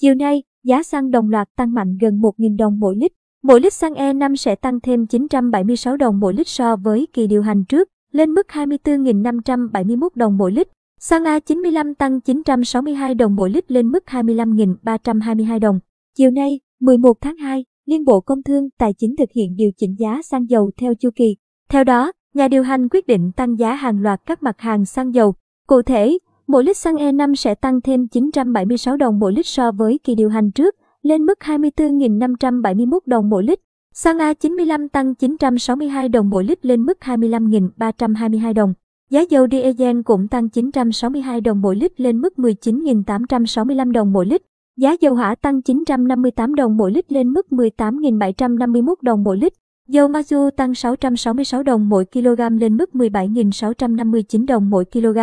Chiều nay, giá xăng đồng loạt tăng mạnh gần 1.000 đồng mỗi lít. Mỗi lít xăng E5 sẽ tăng thêm 976 đồng mỗi lít so với kỳ điều hành trước, lên mức 24.571 đồng mỗi lít. Xăng A95 tăng 962 đồng mỗi lít lên mức 25.322 đồng. Chiều nay, 11 tháng 2, Liên Bộ Công Thương Tài chính thực hiện điều chỉnh giá xăng dầu theo chu kỳ. Theo đó, nhà điều hành quyết định tăng giá hàng loạt các mặt hàng xăng dầu. Cụ thể, mỗi lít xăng E5 sẽ tăng thêm 976 đồng mỗi lít so với kỳ điều hành trước, lên mức 24.571 đồng mỗi lít. Xăng A95 tăng 962 đồng mỗi lít lên mức 25.322 đồng. Giá dầu diesel cũng tăng 962 đồng mỗi lít lên mức 19.865 đồng mỗi lít. Giá dầu hỏa tăng 958 đồng mỗi lít lên mức 18.751 đồng mỗi lít. Dầu mazu tăng 666 đồng mỗi kg lên mức 17.659 đồng mỗi kg.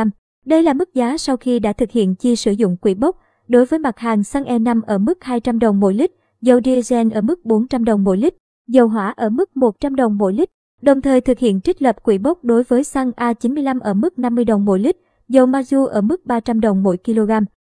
Đây là mức giá sau khi đã thực hiện chi sử dụng quỹ bốc đối với mặt hàng xăng E5 ở mức 200 đồng mỗi lít, dầu diesel ở mức 400 đồng mỗi lít, dầu hỏa ở mức 100 đồng mỗi lít. Đồng thời thực hiện trích lập quỹ bốc đối với xăng A95 ở mức 50 đồng mỗi lít, dầu mazu ở mức 300 đồng mỗi kg.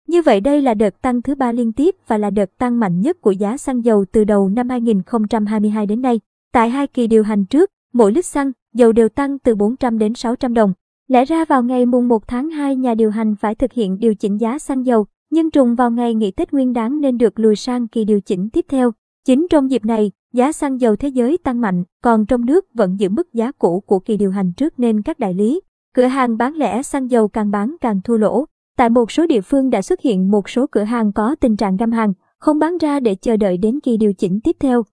Như vậy đây là đợt tăng thứ ba liên tiếp và là đợt tăng mạnh nhất của giá xăng dầu từ đầu năm 2022 đến nay. Tại hai kỳ điều hành trước, mỗi lít xăng, dầu đều tăng từ 400 đến 600 đồng. Lẽ ra vào ngày mùng 1 tháng 2 nhà điều hành phải thực hiện điều chỉnh giá xăng dầu, nhưng trùng vào ngày nghỉ Tết Nguyên đáng nên được lùi sang kỳ điều chỉnh tiếp theo. Chính trong dịp này, giá xăng dầu thế giới tăng mạnh, còn trong nước vẫn giữ mức giá cũ của kỳ điều hành trước nên các đại lý, cửa hàng bán lẻ xăng dầu càng bán càng thua lỗ. Tại một số địa phương đã xuất hiện một số cửa hàng có tình trạng găm hàng, không bán ra để chờ đợi đến kỳ điều chỉnh tiếp theo.